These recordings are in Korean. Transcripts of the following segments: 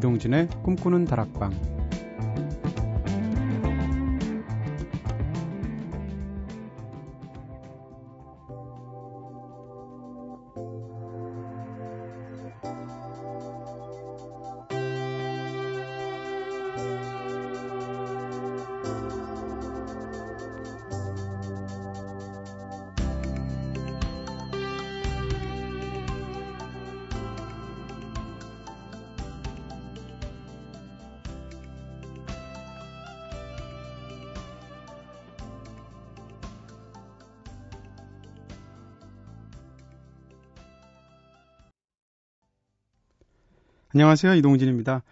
이동진의 꿈꾸는 다락방 안녕하세요. 이동진입니다.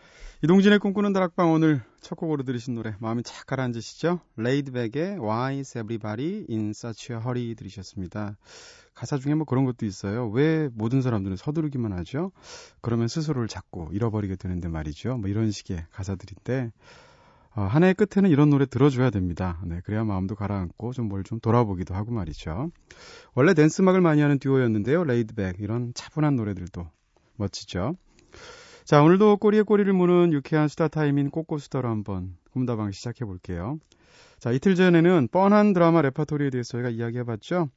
이동진의 꿈꾸는 다락방 오늘 첫 곡으로 들으신 노래 마음이 착 가라앉으시죠? 레이드백의 Why is everybody in such a hurry 들으셨습니다. 가사 중에 뭐 그런 것도 있어요. 왜 모든 사람들은 서두르기만 하죠? 그러면 스스로를 자꾸 잃어버리게 되는데 말이죠. 뭐 이런 식의 가사들인데 어, 한 해의 끝에는 이런 노래 들어줘야 됩니다. 네, 그래야 마음도 가라앉고 좀 뭘좀 돌아보기도 하고 말이죠. 원래 댄스 음악을 많이 하는 듀오였는데요. 레이드백 이런 차분한 노래들도 멋지죠. 자, 오늘도 꼬리에 꼬리를 무는 유쾌한 수다 타임인 꼬꼬수다로 한번 꿈다방 시작해 볼게요. 자, 이틀 전에는 뻔한 드라마 레파토리에 대해서 저희가 이야기해 봤죠.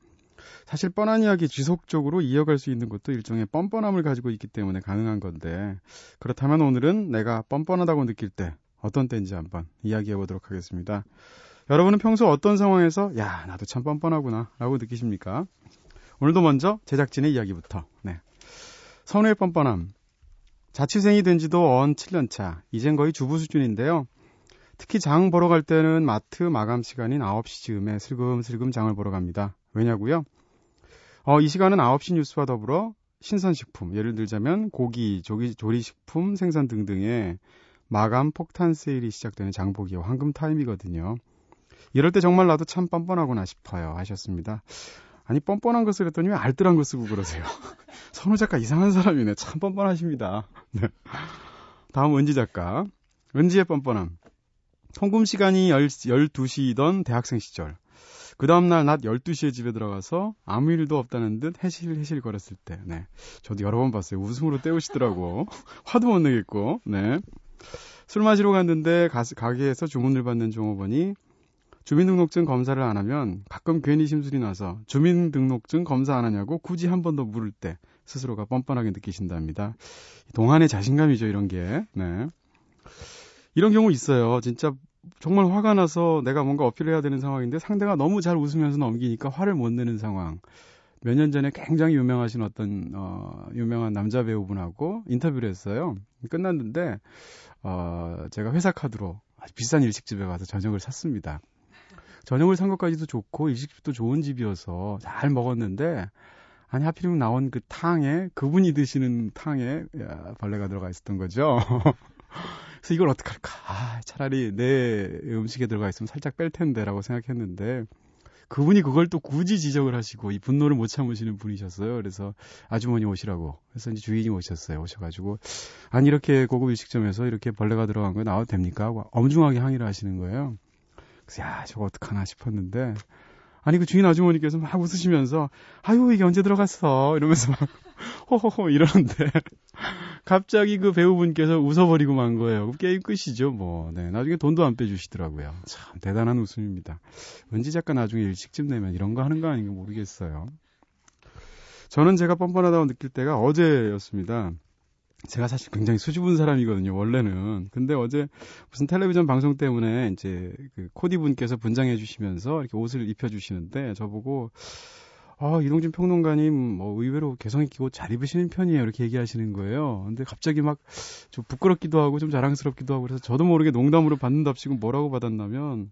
사실 뻔한 이야기 지속적으로 이어갈 수 있는 것도 일종의 뻔뻔함을 가지고 있기 때문에 가능한 건데 그렇다면 오늘은 내가 뻔뻔하다고 느낄 때 어떤 때인지 한번 이야기해 보도록 하겠습니다. 여러분은 평소 어떤 상황에서 야 나도 참 뻔뻔하구나 라고 느끼십니까? 오늘도 먼저 제작진의 이야기부터 네. 선우의 뻔뻔함 자취생이 된 지도 언 7년 차. 이젠 거의 주부 수준인데요. 특히 장 보러 갈 때는 마트 마감 시간인 9시 즈음에 슬금슬금 장을 보러 갑니다. 왜냐고요? 어, 이 시간은 9시 뉴스와 더불어 신선식품, 예를 들자면 고기, 조기, 조리식품 생산 등등의 마감 폭탄 세일이 시작되는 장보기와 황금 타임이거든요. 이럴 때 정말 나도 참 뻔뻔하구나 싶어요. 하셨습니다. 아니 뻔뻔한 거 쓰랬더니 왜 알뜰한 거 쓰고 그러세요? 선우 작가 이상한 사람이네. 참 뻔뻔하십니다. 네. 다음 은지 작가. 은지의 뻔뻔함. 통금 시간이 12시이던 대학생 시절. 그 다음날 낮 12시에 집에 들어가서 아무 일도 없다는 듯 해실해실 거렸을 때. 네. 저도 여러 번 봤어요. 웃음으로 때우시더라고. 화도 못 내겠고. 네. 술 마시러 갔는데 가, 가게에서 주문을 받는 종업원이 주민등록증 검사를 안 하면 가끔 괜히 심술이 나서 주민등록증 검사 안 하냐고 굳이 한 번 더 물을 때 스스로가 뻔뻔하게 느끼신답니다. 동안의 자신감이죠, 이런 게. 네. 이런 경우 있어요. 진짜 정말 화가 나서 내가 뭔가 어필해야 되는 상황인데 상대가 너무 잘 웃으면서 넘기니까 화를 못 내는 상황. 몇 년 전에 굉장히 유명하신 어떤 어 유명한 남자 배우분하고 인터뷰를 했어요. 끝났는데 어 제가 회사 카드로 아주 비싼 일식집에 가서 저녁을 샀습니다. 저녁을 산 것까지도 좋고 일식집도 좋은 집이어서 잘 먹었는데 아니 하필이면 나온 그 탕에 그분이 드시는 탕에 야, 벌레가 들어가 있었던 거죠. 그래서 이걸 어떡할까? 아, 차라리 내 음식에 들어가 있으면 살짝 뺄 텐데라고 생각했는데 그분이 그걸 또 굳이 지적을 하시고 이 분노를 못 참으시는 분이셨어요. 그래서 아주머니 오시라고. 그래서 이제 주인이 오셨어요. 오셔가지고 아니 이렇게 고급 일식점에서 이렇게 벌레가 들어간 거 나와도 됩니까? 하고 엄중하게 항의를 하시는 거예요. 그래서 야 저거 어떡하나 싶었는데 아니 그 주인 아주머니께서 막 웃으시면서 아유 이게 언제 들어갔어 이러면서 막 호호호 이러는데 갑자기 그 배우분께서 웃어버리고 만 거예요. 게임 끝이죠 뭐. 네 나중에 돈도 안 빼주시더라고요. 참 대단한 웃음입니다. 은지 작가 나중에 일식집 내면 이런 거 하는 거 아닌가 모르겠어요. 저는 제가 뻔뻔하다고 느낄 때가 어제였습니다. 제가 사실 굉장히 수줍은 사람이거든요, 원래는. 근데 어제 무슨 텔레비전 방송 때문에 이제 그 코디 분께서 분장해 주시면서 이렇게 옷을 입혀 주시는데 저보고 아, 이동진 평론가님 뭐 의외로 개성 있게 옷 잘 입으시는 편이에요. 이렇게 얘기하시는 거예요. 근데 갑자기 막 좀 부끄럽기도 하고 좀 자랑스럽기도 하고 그래서 저도 모르게 농담으로 받는답시고 뭐라고 받았냐면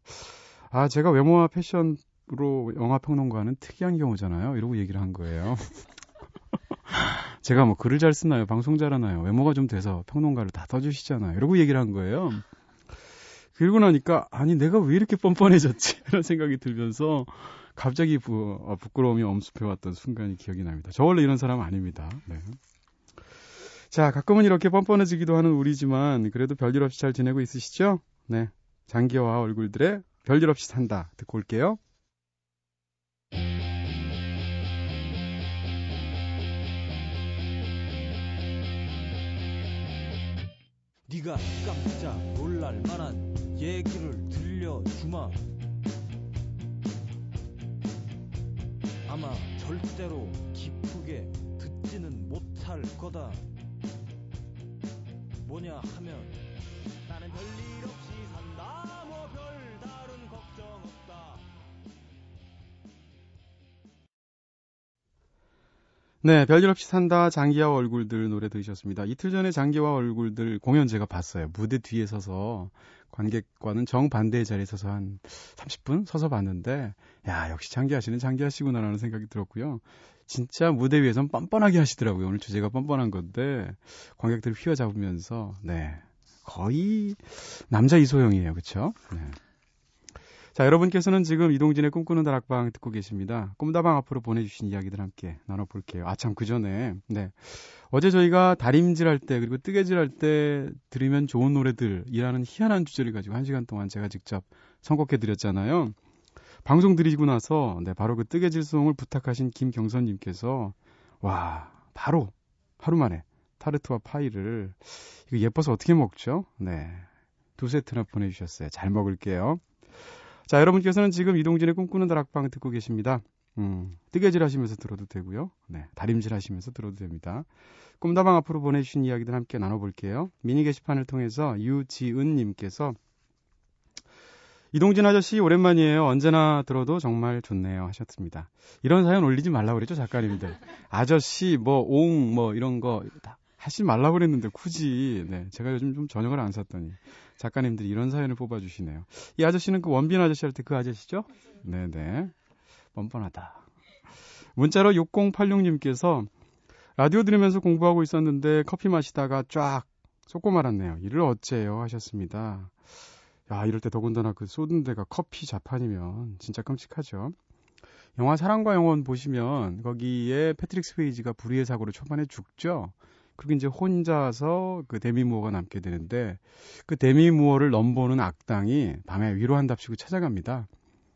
아, 제가 외모와 패션으로 영화 평론가는 특이한 경우잖아요. 이러고 얘기를 한 거예요. 제가 뭐 글을 잘 쓰나요? 방송 잘하나요? 외모가 좀 돼서 평론가를 다 떠주시잖아요. 이러고 얘기를 한 거예요. 그리고 나니까 아니 내가 왜 이렇게 뻔뻔해졌지? 이런 생각이 들면서 갑자기 부, 어, 부끄러움이 엄습해왔던 순간이 기억이 납니다. 저 원래 이런 사람 아닙니다. 네. 자, 가끔은 이렇게 뻔뻔해지기도 하는 우리지만 그래도 별일 없이 잘 지내고 있으시죠? 네. 장기화 얼굴들의 별일 없이 산다 듣고 올게요. 네가 깜짝 놀랄 만한 얘기를 들려주마. 아마 절대로 기쁘게 듣지는 못할 거다. 뭐냐 하면 나는 별일 없 네, 별일 없이 산다 장기와 얼굴들 노래 들으셨습니다. 이틀 전에 장기와 얼굴들 공연 제가 봤어요. 무대 뒤에 서서 관객과는 정반대의 자리에 서서 한 30분 서서 봤는데 야, 역시 장기하 씨는 장기하 씨구나라는 생각이 들었고요. 진짜 무대 위에선 뻔뻔하게 하시더라고요. 오늘 주제가 뻔뻔한 건데 관객들을 휘어잡으면서 네. 거의 남자 이소영이에요. 그렇죠? 네. 자, 여러분께서는 지금 이동진의 꿈꾸는 다락방 듣고 계십니다. 꿈다방 앞으로 보내주신 이야기들 함께 나눠볼게요. 아, 참, 그 전에, 네. 어제 저희가 다림질 할 때, 그리고 뜨개질 할 때 들으면 좋은 노래들이라는 희한한 주제를 가지고 한 시간 동안 제가 직접 선곡해드렸잖아요. 방송 들이고 나서, 네, 바로 그 뜨개질 송을 부탁하신 김경선님께서, 와, 바로, 하루 만에 타르트와 파이를, 이거 예뻐서 어떻게 먹죠? 네. 두 세트나 보내주셨어요. 잘 먹을게요. 자, 여러분께서는 지금 이동진의 꿈꾸는 다락방 듣고 계십니다. 음, 뜨개질 하시면서 들어도 되고요. 네, 다림질 하시면서 들어도 됩니다. 꿈다방 앞으로 보내주신 이야기들 함께 나눠볼게요. 미니 게시판을 통해서 유지은님께서 이동진 아저씨 오랜만이에요. 언제나 들어도 정말 좋네요. 하셨습니다. 이런 사연 올리지 말라고 그랬죠, 작가님들. 아저씨, 뭐, 옹, 뭐, 이런 거, 다 하지 말라고 그랬는데, 굳이, 네, 제가 요즘 좀 저녁을 안 샀더니. 작가님들이 이런 사연을 뽑아주시네요. 이 아저씨는 그 원빈 아저씨 할 때 그 아저씨죠? 네네. 뻔뻔하다. 문자로 6086님께서 라디오 들으면서 공부하고 있었는데 커피 마시다가 쫙 쏟고 말았네요. 이를 어째요? 하셨습니다. 야, 이럴 때 더군다나 그 쏟은 데가 컴퓨터 자판이면 진짜 끔찍하죠. 영화 사랑과 영혼 보시면 거기에 패트릭 스웨이지가 불의의 사고로 초반에 죽죠. 그리고 이제 혼자서 그 데미 무어가 남게 되는데 그 데미 무어를 넘보는 악당이 밤에 위로한답시고 찾아갑니다.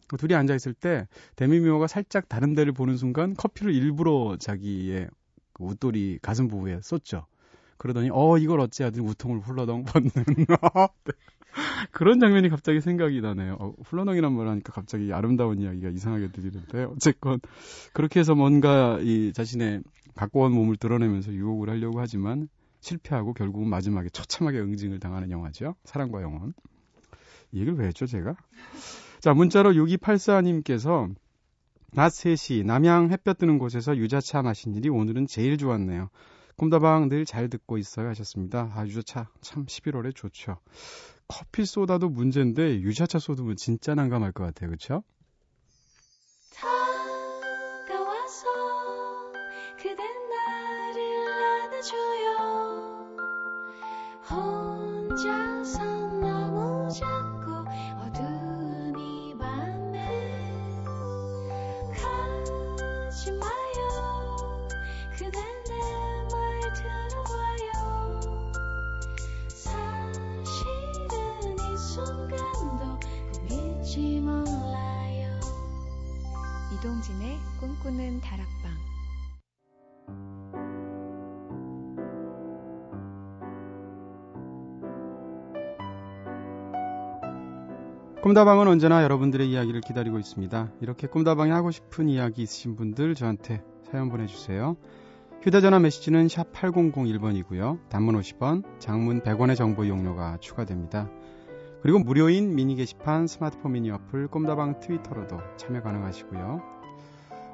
그 둘이 앉아 있을 때 데미 무어가 살짝 다른 데를 보는 순간 커피를 일부러 자기의 그 웃돌이 가슴 부분에 쏟죠. 그러더니 어 이걸 어찌 하든 우통을 훌러덩 벗는 그런 장면이 갑자기 생각이 나네요. 어, 훌러덩이란 말 하니까 갑자기 아름다운 이야기가 이상하게 들리는데 어쨌건 그렇게 해서 뭔가 이 자신의 갖고 온 몸을 드러내면서 유혹을 하려고 하지만 실패하고 결국은 마지막에 처참하게 응징을 당하는 영화죠. 사랑과 영혼. 이 얘기를 왜 했죠, 제가? 자, 문자로 6284님께서 낮 3시 남양 햇볕 뜨는 곳에서 유자차 마신 일이 오늘은 제일 좋았네요. 꿈다방 늘 잘 듣고 있어요 하셨습니다. 아, 유자차 참 11월에 좋죠. 커피 쏟아도 문제인데 유자차 쏟으면 진짜 난감할 것 같아요. 그렇죠? 꿈다방은 언제나 여러분들의 이야기를 기다리고 있습니다. 이렇게 꿈다방에 하고 싶은 이야기 있으신 분들 저한테 사연 보내주세요. 휴대전화 메시지는 샵 8001번이고요. 단문 50원, 장문 100원의 정보 이용료가 추가됩니다. 그리고 무료인 미니 게시판 스마트폰 미니 어플 꿈다방 트위터로도 참여 가능하시고요.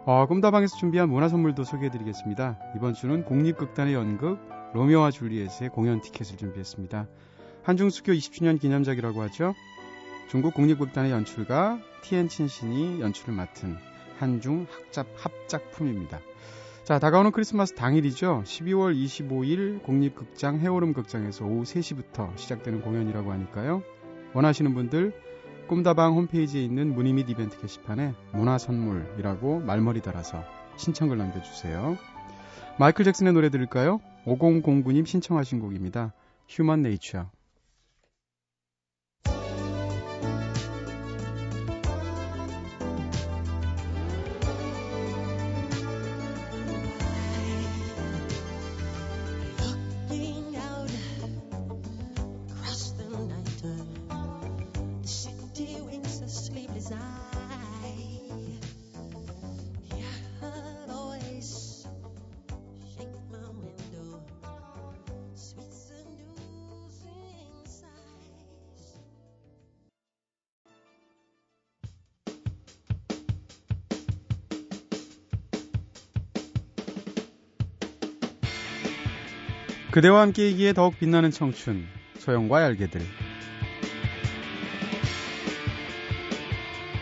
어, 꿈다방에서 준비한 문화 선물도 소개해드리겠습니다. 이번 주는 국립극단의 연극 로미오와 줄리엣의 공연 티켓을 준비했습니다. 한중수교 20주년 기념작이라고 하죠. 중국 국립극단의 연출가 티엔친신이 연출을 맡은 한중 학잡 합작품입니다. 자, 다가오는 크리스마스 당일이죠. 12월 25일 국립극장 해오름 극장에서 오후 3시부터 시작되는 공연이라고 하니까요. 원하시는 분들 꿈다방 홈페이지에 있는 문의 및 이벤트 게시판에 문화선물이라고 말머리 달아서 신청글 남겨주세요. 마이클 잭슨의 노래 들을까요? 5009님 신청하신 곡입니다. 휴먼 네이처. 그대와 함께이기에 더욱 빛나는 청춘 소영과 얄개들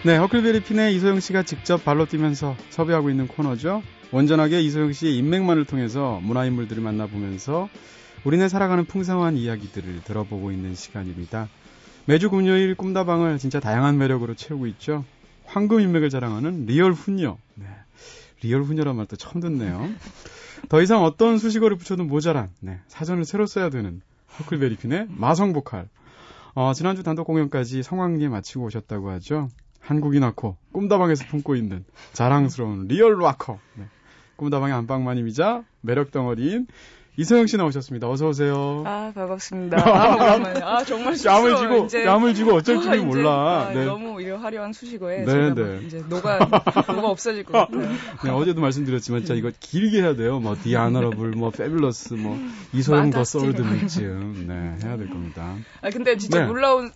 네, 허클베리 핀의 이소영 씨가 직접 발로 뛰면서 섭외하고 있는 코너죠. 온전하게 이소영 씨의 인맥만을 통해서 문화인물들을 만나보면서 우리네 살아가는 풍성한 이야기들을 들어보고 있는 시간입니다. 매주 금요일 꿈다방을 진짜 다양한 매력으로 채우고 있죠. 황금 인맥을 자랑하는 리얼 훈녀. 네, 리얼 훈녀란 말도 처음 듣네요. 더 이상 어떤 수식어를 붙여도 모자란 네, 사전을 새로 써야 되는 허클베리핀의 마성 보컬. 어, 지난주 단독 공연까지 성황리에 마치고 오셨다고 하죠. 한국이 낳고 꿈다방에서 품고 있는 자랑스러운 리얼 락커. 네. 꿈다방의 안방마님이자 매력 덩어리인 이소영 씨 나오셨습니다. 어서 오세요. 아 반갑습니다. 아. 아 정말 쑥스러워요. 쥐고 이제. 뺨을 쥐고 어쩔 아, 이제, 몰라. 아, 네. 너무 이 화려한 수식어에 네, 네. 막 이제 녹아 녹아 없어질 것 같아요. 네, 어제도 말씀드렸지만 진짜 이거 길게 해야 돼요. 뭐 디아너러블, 뭐 페빌러스, 뭐 이소영 더. 솔드 믹즘. 네, 해야 될 겁니다. 아 근데 진짜 네. 놀라운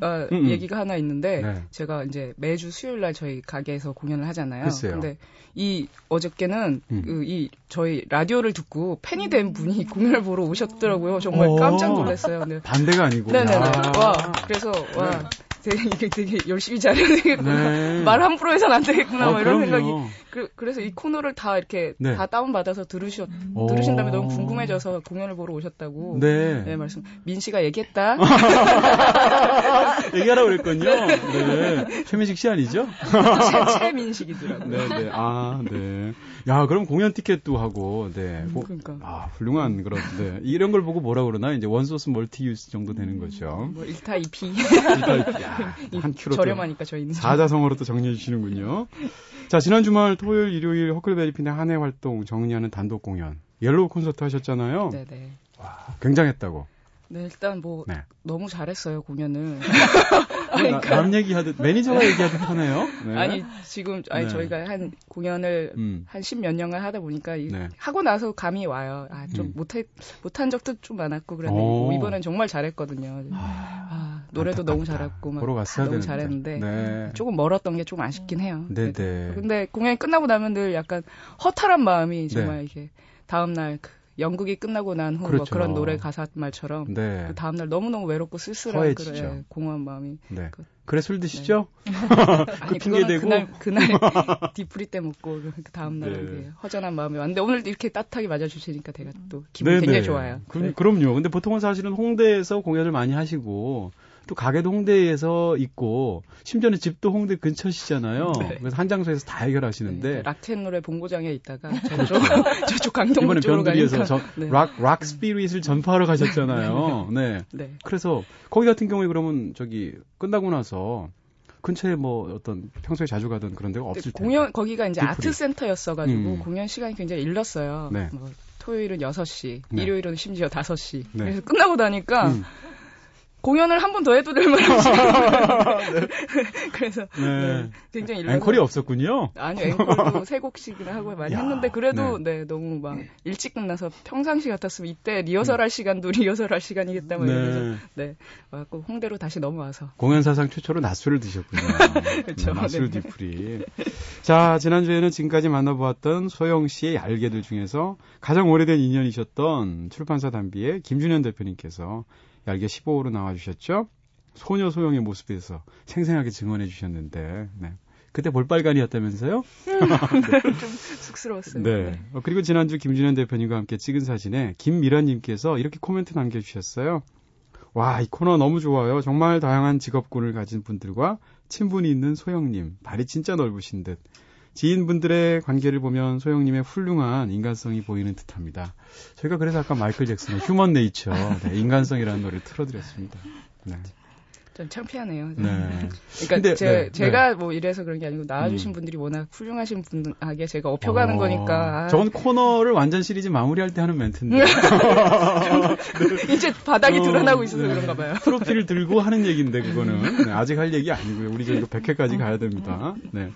어, 음, 음. 얘기가 하나 있는데 네. 제가 이제 매주 수요일 날 저희 가게에서 공연을 하잖아요. 글쎄요. 근데 이 어저께는 음. 그, 이 저희 라디오를 듣고 팬이 된 분이 공연을 보러 오셨더라고요. 정말 오. 깜짝 놀랐어요. 근데 반대가 아니고. 네네네. 야. 와 그래서 와 되게 이게 되게 열심히 잘해야 되겠구나. 네. 말 함부로 해서는 안 되겠구나. 아, 뭐 이런 그럼요. 생각이 그, 그래서 이 코너를 다 이렇게 네. 다 다운받아서 들으셨, 오. 들으신 다음에 너무 궁금해져서 공연을 보러 오셨다고. 네. 네, 말씀. 민 씨가 얘기했다. 얘기하라고 그랬군요. 네. 최민식 씨 아니죠? 최, 최민식이더라고요. 네, 네. 아, 네. 야, 그럼 공연 티켓도 하고, 네. 뭐, 그러니까. 아, 훌륭한 그런, 네. 이런 걸 보고 뭐라 그러나? 이제 원소스 멀티 유스 정도 되는 거죠. 뭐 1타 2피. 일단, 야, 한 큐로. 또 저렴하니까 저희는. 사자성어로 또 정리해 주시는군요. 자, 지난 주말 토요일, 일요일 허클베리핀의 한 해 활동 정리하는 단독 공연. Yellow 콘서트 하셨잖아요. 네네. 굉장했다고. 네, 일단 뭐 네. 너무 잘했어요 공연을. 나- 남 얘기하듯 매니저가 얘기하듯 하네요. 네. 아니 지금 아니 네. 저희가 한 공연을 음. 한 십몇 년을 하다 보니까 이- 네. 하고 나서 감이 와요. 아, 좀 음. 못해 못한 적도 좀 많았고 그랬는데 오. 뭐 이번엔 정말 잘했거든요. 아, 노래도 안타깝다. 너무 잘했고 막 보러 갔어야 너무 되는데. 잘했는데 네. 조금 멀었던 게 좀 아쉽긴 해요. 네네. 그래도. 근데 공연이 끝나고 나면 늘 약간 허탈한 마음이 정말 네. 이게 다음 날 그 연극이 끝나고 난 후 그렇죠. 그런 노래 가사 말처럼 네. 그 다음 날 너무 너무 외롭고 쓸쓸한. 그런 예, 공허한 마음이 네. 그- 그래 술 드시죠? 아니 핑계 그거는 대고? 그날 그날 디프리 때 먹고 그 다음 날 네. 허전한 마음이 왔는데 오늘 이렇게 따뜻하게 맞아 주시니까 제가 또 기분이 네네. 굉장히 좋아요. 그럼, 네. 그럼요. 근데 보통은 사실은 홍대에서 공연을 많이 하시고 또 가게도 홍대에서 있고 심지어는 집도 홍대 근처시잖아요. 네. 그래서 한 장소에서 다 해결하시는데 네, 락텐 노래 본고장에 있다가 저쪽 저쪽 강동 이번에 가니까 저, 네. 락, 락 스피릿을 전파하러 가셨잖아요. 네. 네. 그래서 거기 같은 경우에 그러면 저기 끝나고 나서 근처에 뭐 어떤 평소에 자주 가던 그런 데가 없을 텐데. 공연 거기가 이제. 아트 센터였어 가지고 음. 공연 시간이 굉장히 일렀어요. 네. 뭐 토요일은 6시, 네. 일요일은 심지어 5시. 네. 그래서 끝나고 나니까 음. 공연을 한 번 더 해도 될 만한 시간. 그래서 네. 네, 굉장히 일러서 앵콜이 없었군요. 아니요, 앵콜도 세 곡씩이나 하고 많이 야, 했는데 그래도 네. 너무 막 일찍 끝나서 평상시 같았으면 이때 리허설할 시간도 리허설할 시간이겠다 뭐 이러면서 네. 네 와갖고 홍대로 다시 넘어와서 공연 사상 최초로 낮술을 드셨군요. 그렇죠. 네, 낮술 네. 디프리. 자, 지난주에는 지금까지 만나보았던 소영 씨의 얄개들 중에서 가장 오래된 인연이셨던 출판사 단비의 김준현 대표님께서 얄개 15호로 나와주셨죠. 소녀 소영의 모습에서 생생하게 증언해 주셨는데, 네. 그때 볼빨간이었다면서요? 좀 쑥스러웠어요. 네. 어, 그리고 지난주 김준현 대표님과 함께 찍은 사진에 김미란님께서 이렇게 코멘트 남겨주셨어요. 와, 이 코너 너무 좋아요. 정말 다양한 직업군을 가진 분들과 친분이 있는 소영님. 발이 진짜 넓으신 듯. 지인분들의 관계를 보면 소영님의 훌륭한 인간성이 보이는 듯 합니다. 저희가 그래서 아까 마이클 잭슨의 Human Nature, 네, 인간성이라는 노래를 틀어드렸습니다. 네. 좀 창피하네요. 네. 그러니까 근데, 제, 네, 제가 뭐 이래서 그런 게 아니고 나와주신 음. 분들이 워낙 훌륭하신 분하게 제가 업혀가는 어, 거니까 아, 저건 코너를 완전 시리즈 마무리할 때 하는 멘트인데. 이제 바닥이 어, 드러나고 있어서 네. 그런가 봐요. 트로피를 들고 하는 얘기인데 그거는 네, 아직 할 얘기 아니고요. 우리 저 이거 100회까지 가야 됩니다. 네.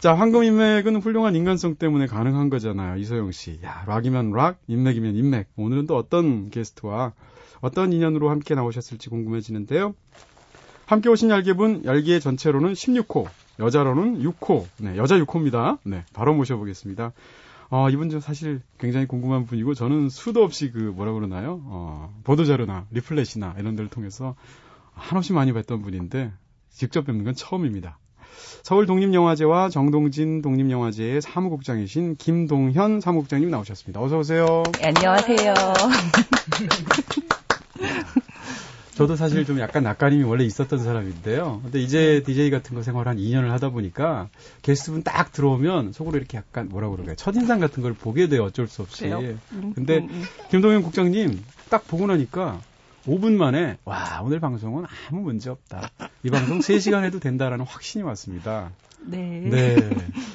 자, 황금 인맥은 훌륭한 인간성 때문에 가능한 거잖아요. 이소영 씨. 야, 락이면 락, 인맥이면 인맥. 오늘은 또 어떤 게스트와 어떤 인연으로 함께 나오셨을지 궁금해지는데요. 함께 오신 얄개분, 얄개 전체로는 16호, 여자로는 6호, 네, 여자 6호입니다. 네, 바로 모셔보겠습니다. 어, 이분 좀 사실 굉장히 궁금한 분이고 저는 수도 없이 그 뭐라 그러나요? 어, 보도자료나 리플렛이나 이런 데를 통해서 한없이 많이 뵀던 분인데 직접 뵙는 건 처음입니다. 서울 독립영화제와 정동진 독립영화제의 사무국장이신 김동현 사무국장님 나오셨습니다. 어서 오세요. 네, 안녕하세요. 저도 사실 좀 약간 낯가림이 원래 있었던 사람인데요. 근데 이제 DJ 같은 거 생활 한 2년을 하다 보니까 게스트분 딱 들어오면 속으로 이렇게 약간 뭐라 그럴까요? 첫인상 같은 걸 보게 돼요. 어쩔 수 없이. 그래요? 근데 음, 음. 김동현 국장님 딱 보고 나니까 5분 만에 와 오늘 방송은 아무 문제 없다. 이 방송 3시간 해도 된다라는 확신이 왔습니다. 네. 네.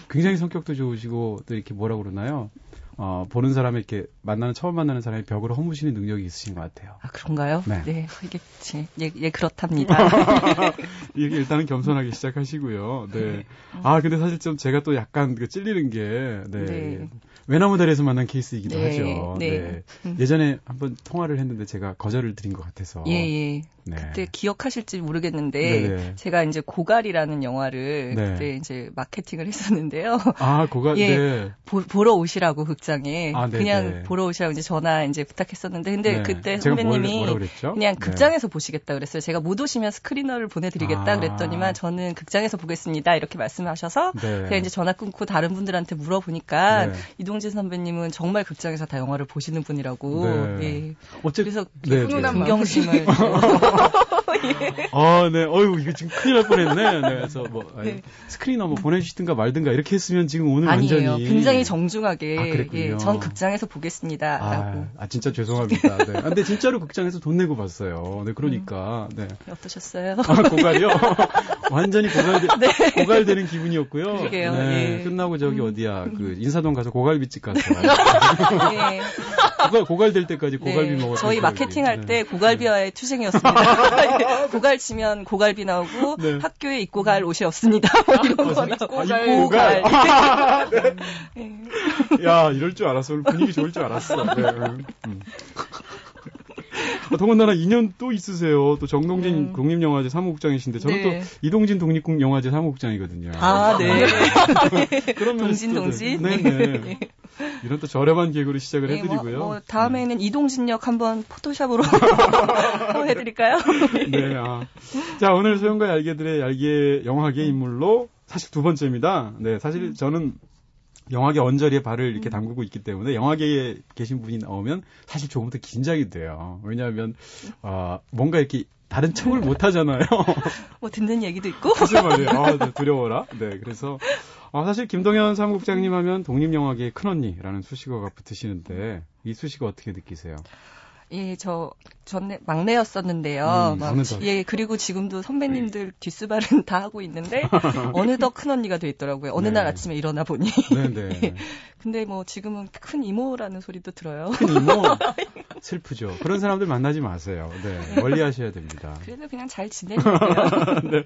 굉장히 성격도 좋으시고 또 이렇게 뭐라 그러나요? 어, 보는 사람에 이렇게 만나는 처음 만나는 사람의 벽을 허무시는 능력이 있으신 것 같아요. 아, 그런가요? 네. 이게, 지- 예, 예, 그렇답니다. 이게 일단은 겸손하게 시작하시고요. 네. 아, 근데 사실 좀 제가 또 약간 그 찔리는 게, 네. 네. 외나무 다리에서 만난 케이스이기도 네, 하죠. 네. 음. 예전에 한번 통화를 했는데 제가 거절을 드린 것 같아서. 예, 예. 네. 그때 기억하실지 모르겠는데. 제가 이제 고갈이라는 영화를 네. 그때 이제 마케팅을 했었는데요. 아, 그거, 예. 네. 보, 보러 오시라고 극 장에 아, 네네. 그냥 보러 오시라고 이제 전화 이제 부탁했었는데 근데 네. 그때 선배님이? 그냥 네. 극장에서 보시겠다 그랬어요. 제가 못 오시면 스크리너를 보내드리겠다 아. 그랬더니만 저는 극장에서 보겠습니다 이렇게 말씀하셔서 네. 제가 이제 전화 끊고 다른 분들한테 물어보니까 네. 이동진 선배님은 정말 극장에서 다 영화를 보시는 분이라고. 네. 예. 어째, 그래서 네, 네. 마음. 존경심을 아, 네. 어유 이거 지금 큰일 날 뻔했네. 네. 그래서 뭐 네. 스크리너 뭐 보내주시든가 말든가 이렇게 했으면 지금 오늘 아니에요. 완전히 굉장히 정중하게 아, 그랬군요. 예, 전 극장에서 보겠습니다라고. 아, 아, 진짜 죄송합니다. 네. 아, 근데 진짜로 극장에서 돈 내고 봤어요. 네, 그러니까. 네. 어떠셨어요? 아, 고갈이요? 완전히 고갈되, 고갈되는 기분이었고요. 네. 그러게요. 네. 예. 끝나고 저기 어디야, 그 인사동 가서 고갈비집 갔어요. 예. 고갈, 고갈될 때까지 고갈비 네, 먹었어요. 저희 마케팅 할 때 고갈비와의 투쟁이었습니다. 고갈 치면 고갈비 나오고 네. 학교에 입고 갈 옷이 없습니다. 뭐 이런 거 아, 나오고. 입고 고갈. 네. 야, 이럴 줄 알았어. 오늘 분위기 좋을 줄 알았어. 네. 음. 아, 더군다나 2년 또 있으세요. 또 정동진 음. 독립영화제 사무국장이신데 저는 네. 또 이동진 독립영화제 사무국장이거든요. 아, 네. 그러면 동진, 또 동진. 네 네. 이런 또 저렴한 개그로 시작을 네, 해드리고요. 뭐, 뭐 다음에는 이동진역 한번 포토샵으로 뭐 해드릴까요? 네. 아. 자, 오늘 소영과 얄개들의 얄개 영화계 인물로 사실 두 번째입니다. 네, 사실 저는 영화계 언저리에 발을 이렇게 담그고 있기 때문에 영화계에 계신 분이 나오면 사실 조금 더 긴장이 돼요. 왜냐하면 아, 뭔가 이렇게 다른 척을 못 하잖아요. 뭐 듣는 얘기도 있고. 무슨 말이에요? 아, 네, 두려워라. 네, 그래서 아, 사실 김동현 사무국장님 하면 독립영화계의 큰언니라는 수식어가 붙으시는데 이 수식어 어떻게 느끼세요? 예, 저 전에 막내였었는데요. 음, 막. 예, 그리고 지금도 선배님들 뒷수발은 다 하고 있는데 어느덧 큰 언니가 돼 있더라고요. 어느 네. 날 아침에 일어나 보니. 네네. 근데 뭐 지금은 큰 이모라는 소리도 들어요. 큰 이모 슬프죠. 그런 사람들 만나지 마세요. 네, 멀리 하셔야 됩니다. 그래도 그냥 잘 지내는데요. 네.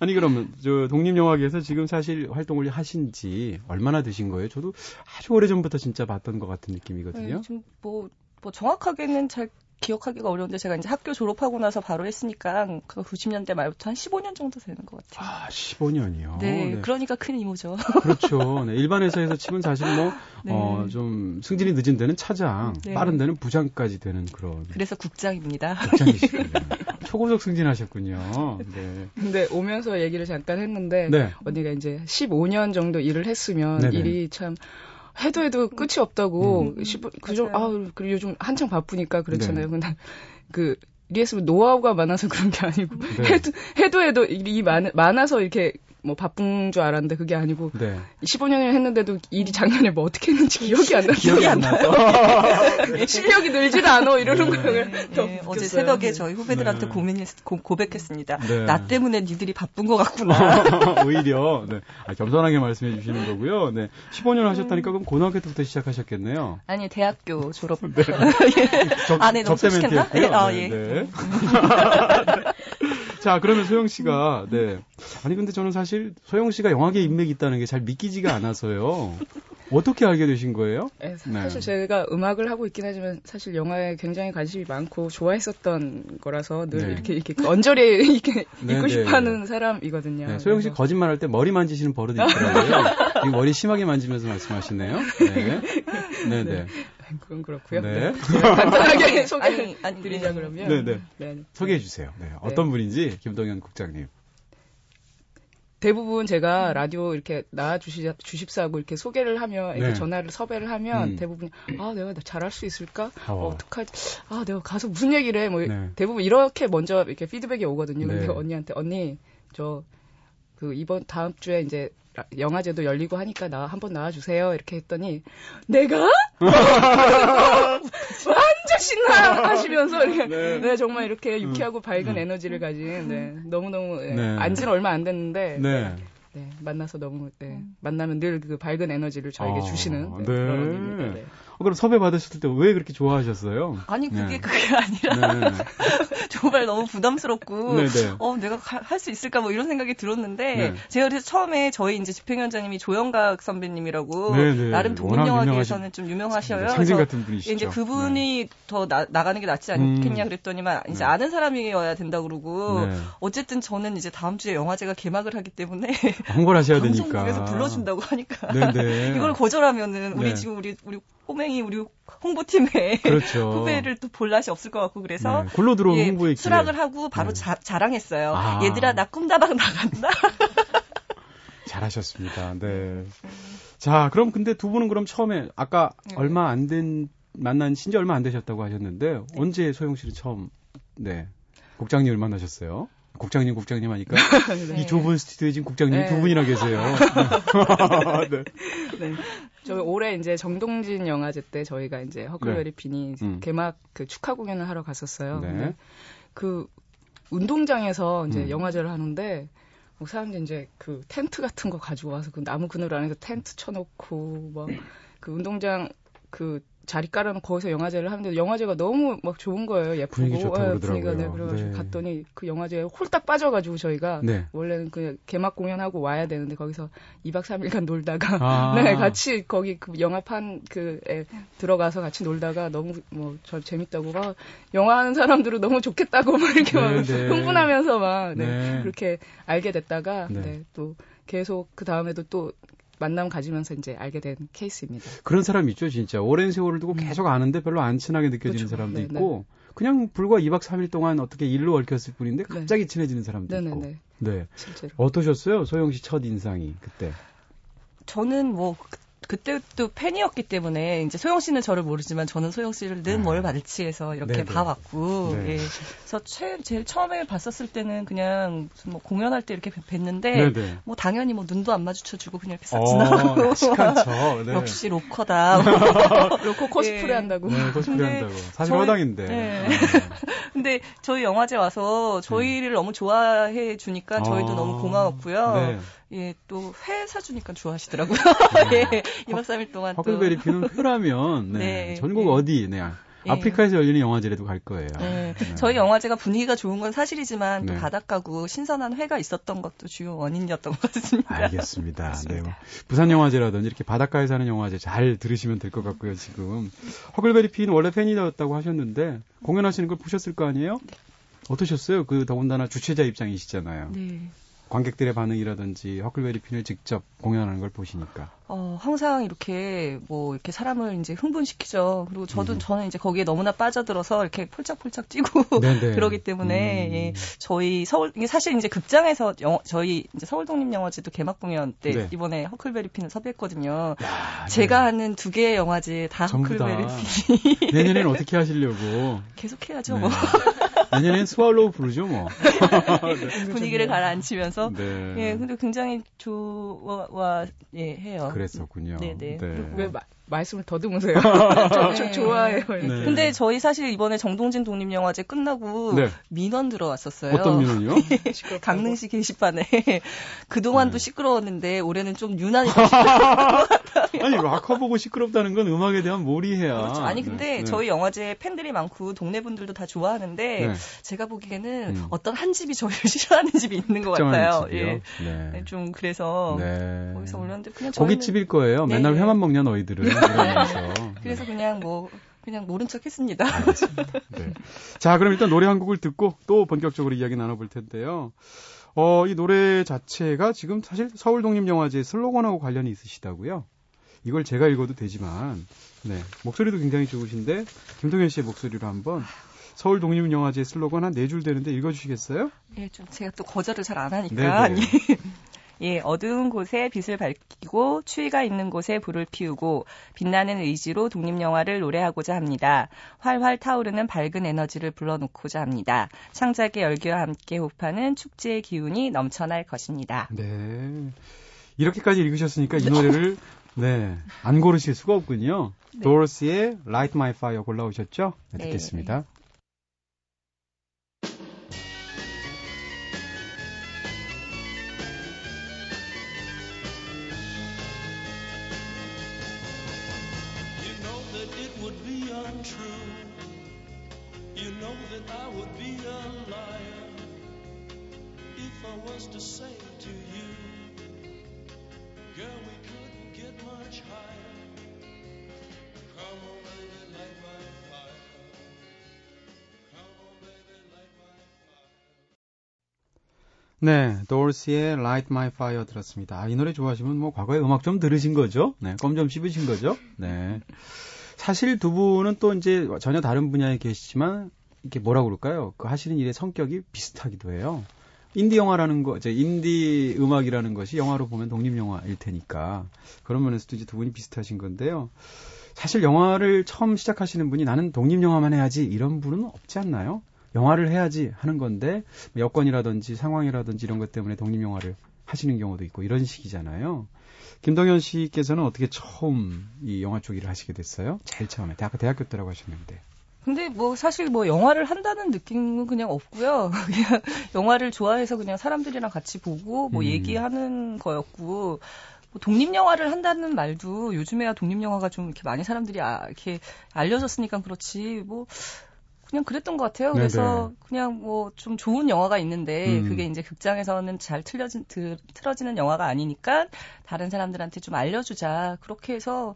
아니 그러면 저 독립영화계에서 지금 사실 활동을 하신 지 얼마나 되신 거예요? 저도 아주 오래 전부터 진짜 봤던 것 같은 느낌이거든요. 좀 뭐, 뭐 정확하게는 잘 기억하기가 어려운데 제가 이제 학교 졸업하고 나서 바로 했으니까 그 90년대 말부터 한 15년 정도 되는 것 같아요. 아, 15년이요. 네, 그러니까 큰 이모죠. 그렇죠. 네, 일반 회사에서 치면 사실 뭐, 네. 어, 좀 승진이 늦은 데는 차장, 네. 빠른 데는 부장까지 되는 그런 그래서 국장입니다. 복장이시군요. 초고속 승진하셨군요. 네. 근데 오면서 얘기를 잠깐 했는데 네. 언니가 이제 15년 정도 일을 했으면 네네. 일이 참 해도 해도 끝이 없다고 음. 15, 그좀 아우 그리고 요즘 한창 바쁘니까 그렇잖아요. 네. 근데 그 이랬으면 노하우가 많아서 그런 게 아니고 네. 해도 해도 해도 많, 많아서 이렇게 뭐 바쁜 줄 알았는데 그게 아니고 네. 15년을 했는데도 일이 작년에 뭐 어떻게 했는지 기억이 안 나. 기억이 안 나죠? 실력이 늘지도 않아 이러는 네. 거예요. 더 네, 어제. 새벽에 저희 후배들한테 네. 고민했, 고, 고백했습니다. 네. 나 때문에 니들이 바쁜 것 같구나. 오히려 네. 아, 겸손하게 말씀해 주시는 거고요. 네. 15년 하셨다니까 그럼 고등학교 때부터 시작하셨겠네요. 아니 대학교 졸업. 접, 아, 네, 너무 접대? 멘트였고요. 네, 아, 네, 예. 네. 자, 그러면 소영 씨가 네. 아니 근데 저는 사실 소영 씨가 영화계 인맥이 있다는 게 잘 믿기지가 않아서요. 어떻게 알게 되신 거예요? 네, 네. 사실 제가 음악을 하고 있긴 하지만 사실 영화에 굉장히 관심이 많고 좋아했었던 거라서 늘 네. 이렇게 이렇게 언저리에 이렇게 네, 있고 네. 싶어하는 사람이거든요. 네, 소영 씨 그래서 거짓말 할 때 머리 만지시는 버릇이 있더라고요. 이 머리 심하게 만지면서 말씀하시네요. 네. 네, 네. 그건 그렇고요. 네. 네. 간단하게 소개 아니, 드리자 네. 그러면 네, 네. 네. 소개해 주세요. 네. 어떤 분인지 김동현 국장님. 대부분 제가 라디오 이렇게 나와 주시 주십사하고 이렇게 소개를 하면 이렇게 네. 전화를 섭외를 하면 음. 대부분 아 내가 잘할 수 있을까? 어. 어. 어떡하지? 아 내가 가서 무슨 얘기를 해? 뭐 네. 대부분 이렇게 먼저 이렇게 피드백이 오거든요. 네. 근데 언니한테 언니 저 그 이번 다음 주에 이제 라- 영화제도 열리고 하니까 나 한번 나와 주세요. 이렇게 했더니 내가 완전 신나 하시면서 이렇게 네. 네. 정말 이렇게 유쾌하고 밝은 음. 에너지를 가진 네, 너무 너무 네. 네. 안지는 얼마 안 됐는데 네. 네, 만나서 너무 네, 만나면 늘 그 밝은 에너지를 저에게 아, 주시는 네, 네. 그런 언니입니다. 네. 어, 그럼 섭외 받으셨을 때 왜 그렇게 좋아하셨어요? 아니 그게 네. 그게 아니라 네. 정말 너무 부담스럽고 네, 네. 어 내가 할 수 있을까 뭐 이런 생각이 들었는데 네. 제가 그래서 처음에 저희 이제 집행위원장님이 조영각 선배님이라고 네, 네. 나름 워낙 독립 영화계에서는 좀 유명하셔요. 상징 같은 분이시죠. 이제 그분이 더 나, 나가는 게 낫지 않겠냐 음. 그랬더니만 이제 네. 아는 사람이어야 된다 그러고 네. 어쨌든 저는 이제 다음 주에 영화제가 개막을 하기 때문에 홍보를 하셔야 되니까. 방송국에서 불러준다고 하니까 네, 네. 이걸 거절하면은 우리 네. 지금 우리 우리 꼬맹이 우리 홍보팀에 그렇죠. 후배를 또 볼 낯이 없을 것 같고 그래서 네, 골로 들어온 예, 홍보의. 수락을 하고 바로 네. 자, 자랑했어요. 아. 얘들아 나 꿈다방 나간다. 잘하셨습니다. 네. 자, 그럼 근데 두 분은 그럼 처음에 아까 네. 얼마 안 된 만난 신지 얼마 안 되셨다고 하셨는데 언제 소영 씨를 처음 네 국장님을 만나셨어요? 국장님 국장님 하니까 네. 이 좁은 스튜디오에 지금 국장님이 네. 두 분이나 계세요. 네. 네. 저희 올해 이제 정동진 영화제 때 저희가 이제 허클베리 핀이 음. 개막 그 축하 공연을 하러 갔었어요. 네. 그 운동장에서 이제 음. 영화제를 하는데 뭐 사람들이 이제 그 텐트 같은 거 가지고 와서 그 나무 그늘 안에서 텐트 쳐놓고 막 그 운동장 그 자리 깔아놓고 거기서 영화제를 하는데 영화제가 너무 막 좋은 거예요. 예쁘고 분위기 좋다고 예, 그러더라고요. 네, 그래가지고 네. 갔더니 그 영화제에 홀딱 빠져가지고 저희가 네. 원래는 그 개막 공연하고 와야 되는데 거기서 2박 3일간 놀다가 아. 네 같이 거기 그 영화판 그에 들어가서 같이 놀다가 너무 뭐 저 재밌다고 막 영화 하는 사람들은 너무 좋겠다고 막 이렇게 막 네, 네. 흥분하면서 막 네, 네. 그렇게 알게 됐다가 네. 네. 또 계속 그 다음에도 또 만남 가지면서 이제 알게 된 케이스입니다. 그런 사람 있죠, 진짜. 오랜 세월을 두고 계속 아는데 별로 안 친하게 느껴지는 음. 그렇죠. 사람도 네, 있고, 그냥 불과 2박 3일 동안 어떻게 일로 얽혔을 뿐인데 갑자기 친해지는 사람도 있고. 네네네 네. 실제로. 어떠셨어요? 소영 씨 첫 인상이 그때. 저는 뭐 그- 그때도 팬이었기 때문에 이제 소영 씨는 저를 모르지만 저는 소영 씨를 늘 아. 뭘 말치해서 이렇게 네네. 봐왔고 네. 예. 그래서 최, 제일 처음에 봤었을 때는 그냥 무슨 뭐 공연할 때 이렇게 뵀는데 네네. 뭐 당연히 뭐 눈도 안 마주쳐주고 그냥 이렇게 싹 어, 지나가고. 네. 역시 로커다. 로코 코스프레 예. 한다고. 네, 코스프레 근데 한다고. 사실 저희- 허당인데. 네. 네. 근데 저희 영화제 와서 저희를 너무 좋아해 주니까 저희도 아. 너무 고마웠고요. 네. 예, 또 회 사주니까 좋아하시더라고요. 예, 2박 3일 동안 또. 허클베리 피는 회라면 네. 네, 전국 예. 어디 네. 예. 아프리카에서 열리는 영화제라도 갈 거예요. 네. 네. 저희 영화제가 분위기가 좋은 건 사실이지만 또 네. 바닷가고 신선한 회가 있었던 것도 주요 원인이었던 것 같습니다. 알겠습니다. 네. 맞습니다. 뭐 부산 영화제라든지 이렇게 바닷가에 사는 영화제 잘 들으시면 될 것 같고요. 지금 허클베리 피는 원래 팬이었다고 하셨는데 공연하시는 걸 보셨을 거 아니에요? 어떠셨어요? 그 더군다나 주최자 입장이시잖아요. 네. 관객들의 반응이라든지 허클베리 핀을 직접 공연하는 걸 보시니까. 어, 항상 이렇게 뭐 이렇게 사람을 이제 흥분시키죠. 그리고 저도 음. 저는 이제 거기에 너무나 빠져들어서 이렇게 폴짝폴짝 뛰고 네네. 그러기 때문에 음. 예, 저희 서울 이게 사실 이제 극장에서 영화- 저희 이제 서울 독립 영화제도 개막 공연 때 네. 이번에 허클베리 핀을 섭외했거든요. 야, 제가 네. 하는 두 개의 영화제 다. 허클베리 핀이 내년에는 어떻게 하시려고? 계속 해야죠. 네. 뭐. 내년엔 스왈로우 부르죠, 뭐. 분위기를 가라앉히면서 네. 예, 근데 굉장히 좋아 예, 해요. 그랬었군요. 네, 네. 네. 왜 마- 말씀을 더듬으세요. 저, 저 네. 좋아해요. 네. 근데 저희 사실 이번에 정동진 독립영화제 끝나고 네. 민원 들어왔었어요. 어떤 민원이요? 강릉시 게시판에 그동안도 네. 시끄러웠는데 올해는 좀 유난히 아니 락커 보고 시끄럽다는 건 음악에 대한 몰이해야. 그렇죠. 아니 근데 네. 저희 영화제 팬들이 많고 동네 분들도 다 좋아하는데 네. 제가 보기에는 음. 어떤 한 집이 저희를 싫어하는 집이 있는 것 같아요. 집이요? 예. 네. 네, 좀 그래서 네. 거기서 올렸는데 그냥 저희는 고깃집일 거예요. 네. 맨날 회만 먹냐 너희들은 이러면서. 그래서 그냥 뭐 그냥 모른 척 했습니다. 네. 자, 그럼 일단 노래 한 곡을 듣고 또 본격적으로 이야기 나눠볼 텐데요. 어, 이 노래 자체가 지금 사실 서울 독립영화제 슬로건하고 관련이 있으시다고요. 이걸 제가 읽어도 되지만, 네. 목소리도 굉장히 좋으신데, 김동현 씨의 목소리로 한번 서울 독립영화제 슬로건 한 네 줄 되는데 읽어주시겠어요? 예, 좀 제가 또 거절을 잘 안 하니까. 예, 어두운 곳에 빛을 밝히 고 추위가 있는 곳에 불을 피우고 빛나는 의지로 독립영화를 노래하고자 합니다. 활활 타오르는 밝은 에너지를 불러놓고자 합니다. 창작의 열기와 함께 호파는 축제의 기운이 넘쳐날 것입니다. 네. 이렇게까지 읽으셨으니까 이 노래를, 네. 안 고르실 수가 없군요. 네. 도어스의 Light My Fire 골라오셨죠? 네, 네. 듣겠습니다. You 네, 도어스의 Light My Fire 들었습니다. 아, 이 노래 좋아하시면 뭐 과거에 음악 좀 들으신 거죠? 네, 껌 좀 씹으신 거죠? 네. 사실 두 분은 또 이제 전혀 다른 분야에 계시지만 이렇게 뭐라 그럴까요? 그 하시는 일의 성격이 비슷하기도 해요. 인디 영화라는 거, 이제 인디 음악이라는 것이 영화로 보면 독립 영화일 테니까 그런 면에서도 이제 두 분이 비슷하신 건데요. 사실 영화를 처음 시작하시는 분이 나는 독립 영화만 해야지 이런 분은 없지 않나요? 영화를 해야지 하는 건데 뭐 여건이라든지 상황이라든지 이런 것 때문에 독립 영화를 하시는 경우도 있고 이런 식이잖아요. 김동현 씨께서는 어떻게 처음 이 영화 쪽 일을 하시게 됐어요? 제일 처음에 대학교 대학교 때라고 하셨는데. 근데 뭐 사실 뭐 영화를 한다는 느낌은 그냥 없고요. 그냥 영화를 좋아해서 그냥 사람들이랑 같이 보고 뭐 음. 얘기하는 거였고 뭐 독립 영화를 한다는 말도 요즘에야 독립 영화가 좀 이렇게 많이 사람들이 아, 이렇게 알려졌으니까 그렇지 뭐 그냥 그랬던 것 같아요. 네네. 그래서 그냥 뭐 좀 좋은 영화가 있는데 음. 그게 이제 극장에서는 잘 틀려진 드, 틀어지는 영화가 아니니까 다른 사람들한테 좀 알려주자 그렇게 해서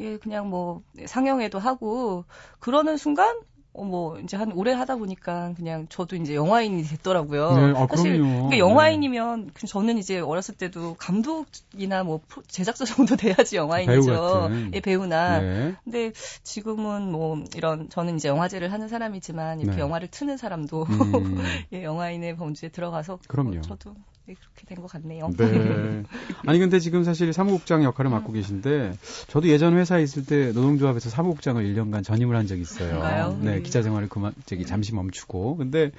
예 그냥 뭐 상영회도 하고 그러는 순간 어 뭐 이제 한 오래 하다 보니까 그냥 저도 이제 영화인이 됐더라고요. 네, 아, 사실. 그러니까 영화인이면 그 저는 이제 어렸을 때도 감독이나 뭐 제작자 정도 돼야지 영화인이죠. 배우. 예, 배우나. 네. 근데 지금은 뭐 이런 저는 이제 영화제를 하는 사람이지만 이렇게 네. 영화를 트는 사람도 음, 예, 영화인의 범주에 들어가서 그럼요. 어, 저도 예, 그렇게 된 것 같네요. 네. 아니 근데 지금 사실 사무국장 역할을 맡고 계신데 저도 예전 회사에 있을 때 노동조합에서 사무국장을 1년간 전임을 한 적이 있어요. 그런가요? 네, 음. 기자 생활을 그만 저기 잠시 멈추고. 근데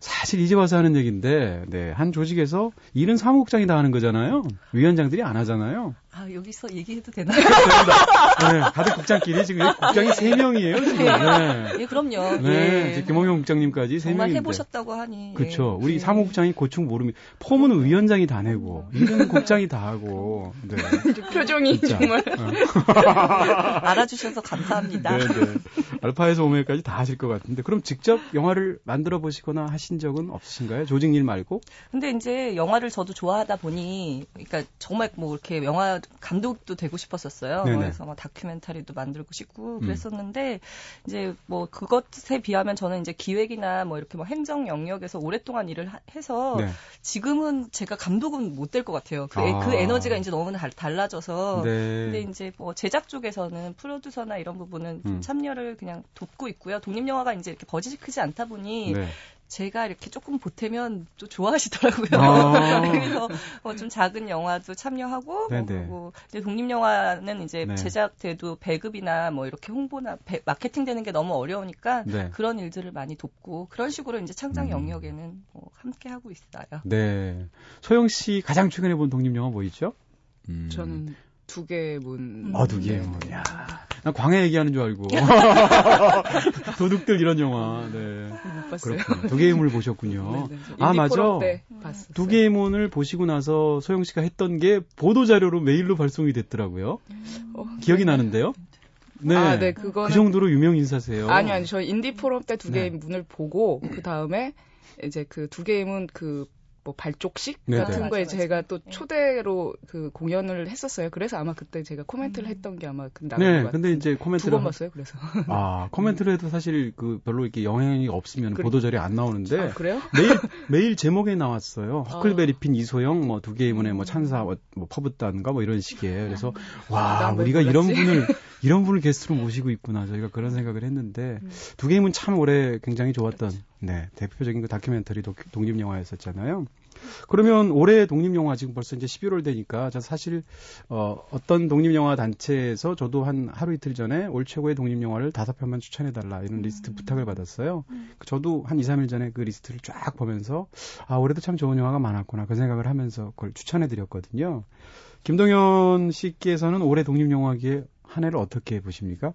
사실 이제 와서 하는 얘기인데 네, 한 조직에서 일은 사무국장이 다 하는 거잖아요. 위원장들이 안 하잖아요. 아 여기서 얘기해도 되나요? 네, 다들 국장끼리 지금 국장이 3명이에요, 지금. 네. 예, 그럼요. 네, 예. 김홍용 국장님까지 3명인데. 정말 해보셨다고 하니. 그렇죠. 예. 우리 예. 사무국장이 고충 모릅니다. 포문은 위원장이 다 내고, 일은 국장이 다 하고. 네. 표정이 진짜. 정말 어. 알아주셔서 감사합니다. 네, 네. 알파에서 오메가까지 다 하실 것 같은데, 그럼 직접 영화를 만들어 보시거나 하신 적은 없으신가요? 조직 일 말고? 근데 이제 영화를 저도 좋아하다 보니, 그러니까 정말 뭐 이렇게 영화 감독도 되고 싶었었어요. 네네. 그래서 뭐 다큐멘터리도 만들고 싶고 음. 그랬었는데 이제 뭐 그것에 비하면 저는 이제 기획이나 뭐 이렇게 뭐 행정 영역에서 오랫동안 일을 하- 해서 네. 지금은 제가 감독은 못 될 것 같아요. 그, 에- 아. 그 에너지가 이제 너무 달, 달라져서. 근데 네. 이제 뭐 제작 쪽에서는 프로듀서나 이런 부분은 좀 음. 참여를 그냥 돕고 있고요. 독립 영화가 이제 이렇게 버짓이 크지 않다 보니 네. 제가 이렇게 조금 보태면 또 좋아하시더라고요. 아. 그래서 어, 좀 작은 영화도 참여하고 네네. 뭐 그리고 이제 독립 영화는 이제 네. 제작돼도 배급이나 뭐 이렇게 홍보나 배- 마케팅 되는 게 너무 어려우니까 네. 그런 일들을 많이 돕고 그런 식으로 이제 창작 음. 영역에는 뭐 함께 하고 있어요. 네. 소영 씨 가장 최근에 본 독립 영화 뭐 있죠? 음. 저는 두 개의 문. 아, 두 개의 네. 문. 야. 난 광해 얘기하는 줄 알고. 도둑들 이런 영화. 네. 못 봤어요. 그렇군요. 두 개의 문을 보셨군요. 네, 네. 아, 맞아. 봤었어요. 두 개의 문을 보시고 나서 소영 씨가 했던 게 보도 자료로 메일로 발송이 됐더라고요. 어, 기억이 나는데요. 네. 아, 네, 그거는 그 정도로 유명 인사세요. 아니요, 아니요. 저희 인디 포럼 때 두 개의 네. 문을 보고 그 다음에 이제 그 두 개의 문그 뭐 발족식 네, 같은 네. 거에 맞아, 맞아. 제가 또 네. 초대로 그 공연을 했었어요. 그래서 아마 그때 제가 코멘트를 했던 게 아마 그 나온 네, 것 근데 이제 두 코멘트를 번 하- 봤어요. 그래서 아, 코멘트를 해도 사실 그 별로 이렇게 영향이 없으면 그래. 보도 자료에 안 나오는데 아, 그래요? 매일 매일 제목에 나왔어요. 아. 허클베리핀 이소영 뭐 두 개의 문에 뭐 찬사 뭐, 뭐 퍼붓다는가 뭐 이런 식이에요. 그래서 와 난왜 우리가 이런 몰랐지? 분을 이런 분을 게스트로 모시고 있구나 저희가 그런 생각을 했는데 음. 두문참 올해 굉장히 좋았던 네 대표적인 그 다큐멘터리 독립 영화였었잖아요. 그러면 올해 독립 영화 지금 벌써 이제 11월 되니까 저 사실 어 어떤 독립 영화 단체에서 저도 한 하루 이틀 전에 올 최고의 독립 영화를 다섯 편만 추천해 달라 이런 리스트 부탁을 받았어요. 저도 한 2, 3일 전에 그 리스트를 쫙 보면서 아 올해도 참 좋은 영화가 많았구나 그 생각을 하면서 그걸 추천해 드렸거든요. 김동현 씨께서는 올해 독립 영화기에 한 해를 어떻게 보십니까?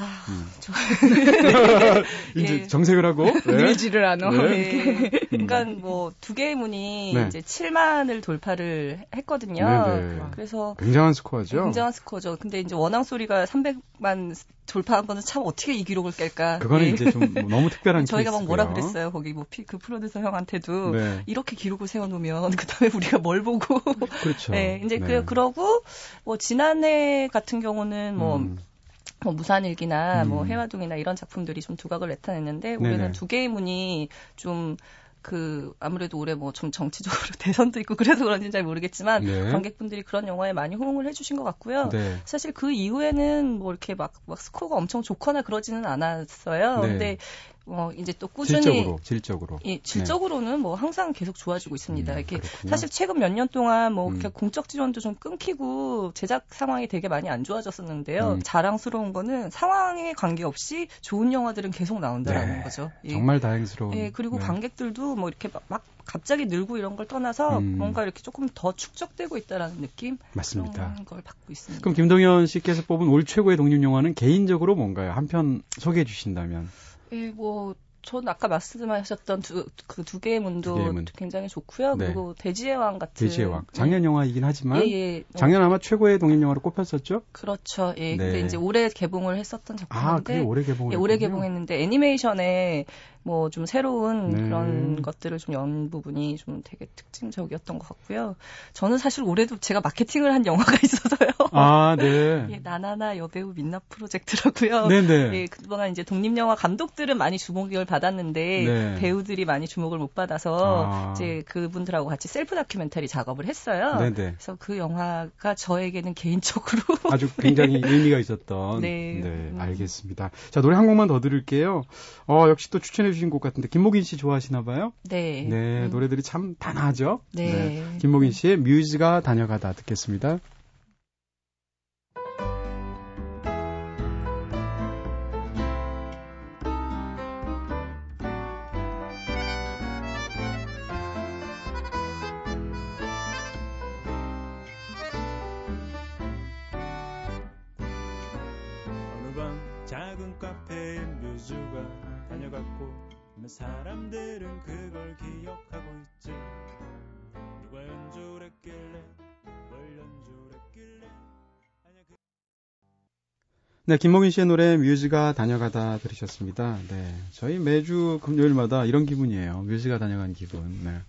아, 음. 저- 이제 예. 정색을 하고 네. 밀지를 않아. 네. 네. 그러니까 뭐 두 개의 문이 네. 이제 7만을 돌파를 했거든요. 네네. 그래서 굉장한 스코어죠. 굉장한 스코어죠. 근데 이제 원앙 소리가 300만 돌파한 거는 참 어떻게 이 기록을 깰까? 그거는 예. 이제 좀 너무 특별한 저희가 막 뭐라 케이스고요. 그랬어요. 거기 뭐 그 프로듀서 형한테도 네. 이렇게 기록을 세워 놓으면 그다음에 우리가 뭘 보고 그렇죠. 네, 이제 네. 그 그러고 뭐 지난해 같은 경우는 뭐, 음. 뭐 무산일기나 뭐 음. 해화동이나 이런 작품들이 좀 두각을 나타냈는데 네네. 올해는 두 개의 문이 좀그 아무래도 올해 뭐 좀 정치적으로 대선도 있고 그래서 그런지는 잘 모르겠지만 네. 관객분들이 그런 영화에 많이 호응을 해주신 것 같고요. 네. 사실 그 이후에는 뭐 이렇게 막, 막 스코어가 엄청 좋거나 그러지는 않았어요. 네. 근데 어 이제 또 꾸준히 질적으로 질적으로. 예, 질적으로는 뭐 항상 계속 좋아지고 있습니다. 음, 이렇게 그렇군요. 사실 최근 몇 년 동안 뭐 음. 공적 지원도 좀 끊기고 제작 상황이 되게 많이 안 좋아졌었는데요. 음. 자랑스러운 거는 상황에 관계없이 좋은 영화들은 계속 나온다라는 네. 거죠. 예. 정말 다행스러운. 예, 그리고 네. 관객들도 뭐 이렇게 막, 막 갑자기 늘고 이런 걸 떠나서 음. 뭔가 이렇게 조금 더 축적되고 있다라는 느낌 맞습니다. 그런 걸 받고 있습니다. 그럼 김동현 씨께서 뽑은 올 최고의 독립 영화는 개인적으로 뭔가요? 한 편 소개해 주신다면. 예, 뭐, 전 아까 말씀하셨던 두, 그 두 개의 문도 두 개의 문. 굉장히 좋고요. 네. 그리고 돼지의 왕 같은. 돼지의 왕. 작년 영화이긴 하지만 예, 예. 어, 작년 아마 최고의 독립 영화로 꼽혔었죠? 그렇죠. 예. 네. 근데 이제 올해 개봉을 했었던 작품인데. 아, 그게 올해 개봉을 예, 올해. 개봉했는데 애니메이션에 뭐 좀 새로운 네. 그런 것들을 좀 연 부분이 좀 되게 특징적이었던 것 같고요. 저는 사실 올해도 제가 마케팅을 한 영화가 있어서요. 아, 네. 예, 나나나 여배우 민낯 프로젝트라고요. 네네. 예, 그동안 이제 독립영화 감독들은 많이 주목을 받았는데 네. 배우들이 많이 주목을 못 받아서 아. 이제 그분들하고 같이 셀프 다큐멘터리 작업을 했어요. 네네. 그래서 그 영화가 저에게는 개인적으로 아주 굉장히 의미가 있었던. 네. 네, 음. 알겠습니다. 자, 노래 한 곡만 더 들을게요. 어, 역시 또 추천해 주신 곡 같은데, 김목인 씨 좋아하시나 봐요? 네. 네, 음. 노래들이 참 단아하죠? 네. 김목인 씨의 뮤즈가 다녀가다 듣겠습니다. 사람들은 그걸 기억하고 있지 누가 연주를 했길래 뭘 연주를 했길래 아니야 그 네, 김목인 씨의 노래 뮤즈가 다녀가다 들으셨습니다. 네, 저희 매주 금요일마다 이런 기분이에요. 뮤즈가 다녀간 기분. 네.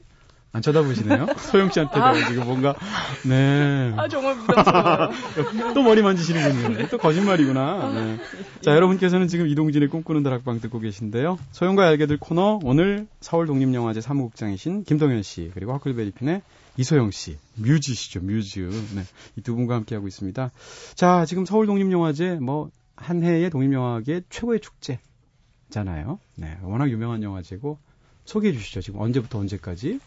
안 쳐다보시네요? 소영 씨한테도 아. 지금 뭔가, 네. 아 정말 부담스러워요. 또 머리 만지시는군요. 또 거짓말이구나. 네. 자, 여러분께서는 지금 이동진의 꿈꾸는 다락방 듣고 계신데요. 소영과 알게 될 코너, 오늘 서울 독립영화제 사무국장이신 김동현 씨, 그리고 허클베리핀의 이소영 씨, 뮤즈시죠, 뮤즈. 네. 이 두 분과 함께 하고 있습니다. 자, 지금 서울 독립영화제, 뭐, 한 해의 독립영화계 최고의 축제잖아요. 네. 워낙 유명한 영화제고, 소개해 주시죠. 지금 언제부터 언제까지?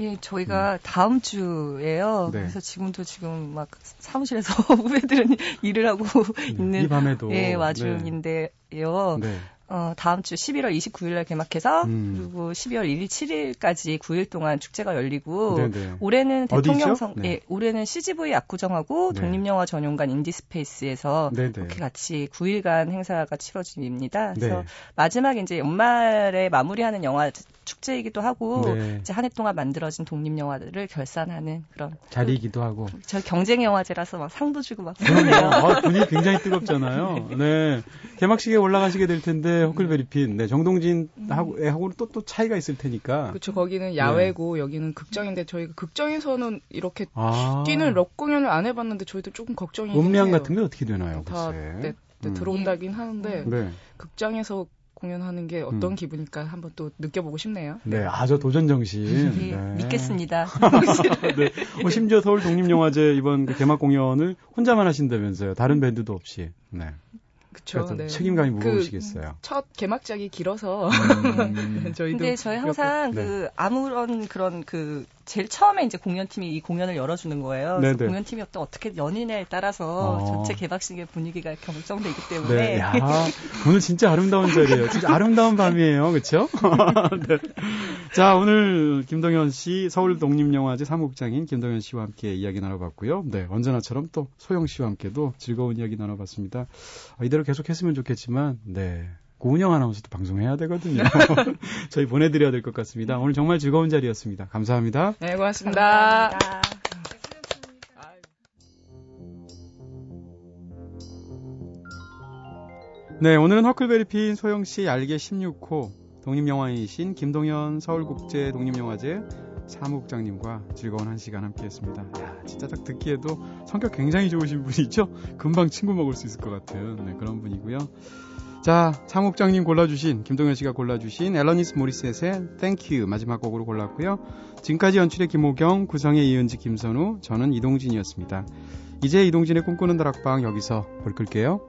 예, 저희가 다음 주에요. 음. 네. 그래서 지금도 지금 막 사무실에서 후배들은 일을 하고 있는 이 밤에도. 예, 네. 와중인데요. 네. 어, 다음 주 11월 29일 날 개막해서 음. 그리고 12월 1일, 7일까지 9일 동안 축제가 열리고 네네. 올해는 어디죠? 대통령 선 네. 예, 올해는 CGV 압구정하고 네. 독립영화 전용관 인디스페이스에서 네네. 이렇게 같이 9일간 행사가 치러집니다. 그래서 네. 마지막 이제 연말에 마무리하는 영화 축제이기도 하고 네. 이제 한 해 동안 만들어진 독립 영화들을 결산하는 그런 자리이기도 하고. 저 경쟁 영화제라서 막 상도 주고 막 그럼요. 그러네요. 아, 분위기 굉장히 뜨겁잖아요. 네. 개막식에 올라가시게 될 텐데, 허클베리핀. 네. 정동진하고, 하고는 또, 또 차이가 있을 테니까. 그렇죠. 거기는 야외고 여기는 극장인데 저희가 극장에서는 이렇게 아. 뛰는 럭 공연을 안 해봤는데 저희도 조금 걱정이 음량 해요. 같은 게 어떻게 되나요? 다. 네, 네, 음. 들어온다긴 하는데 네. 극장에서 공연하는 게 어떤 음. 기분일까 한번 또 느껴보고 싶네요. 네. 아저 도전 정신. 예, 네. 믿겠습니다. 네. 뭐 심지어 서울 독립영화제 이번 그 개막 공연을 혼자만 하신다면서요. 다른 밴드도 없이. 네. 그렇죠. 그래서 책임감이 무거우시겠어요. 첫 개막작이 길어서 음. 저희도 근데 저희 항상 네. 그 아무런 그런 그 제일 처음에 이제 공연팀이 이 공연을 열어주는 거예요. 그래서 네네. 공연팀이 또 어떻게 연인에 따라서 어. 전체 개막식의 분위기가 결정되기 때문에 네, 야, 오늘 진짜 아름다운 자리예요. 진짜 아름다운 밤이에요. 그렇죠? 네. 자, 오늘 김동현 씨 서울 독립영화제 사무국장인 김동현 씨와 함께 이야기 나눠봤고요. 네, 언제나처럼 또 소영 씨와 함께도 즐거운 이야기 나눠봤습니다. 아, 이대로 계속했으면 좋겠지만, 네. 고은영 아나운서도 방송해야 되거든요. 저희 보내드려야 될 것 같습니다. 오늘 정말 즐거운 자리였습니다. 감사합니다. 네, 고맙습니다. 감사합니다. 네, 오늘은 허클베리핀 소영 씨 알게 16호 독립영화인이신 김동현 서울국제 독립영화제 사무국장님과 즐거운 한 시간 함께했습니다. 야, 진짜 딱 듣기에도 성격 굉장히 좋으신 분이죠. 금방 친구 먹을 수 있을 것 같은 네, 그런 분이고요. 자, 사무국장님 골라주신 김동현 씨가 골라주신 앨러니스 모리셋의 Thank You 마지막 곡으로 골랐고요. 지금까지 연출의 김호경, 구성의 이은지, 김선우, 저는 이동진이었습니다. 이제 이동진의 꿈꾸는 다락방 여기서 불 끌게요.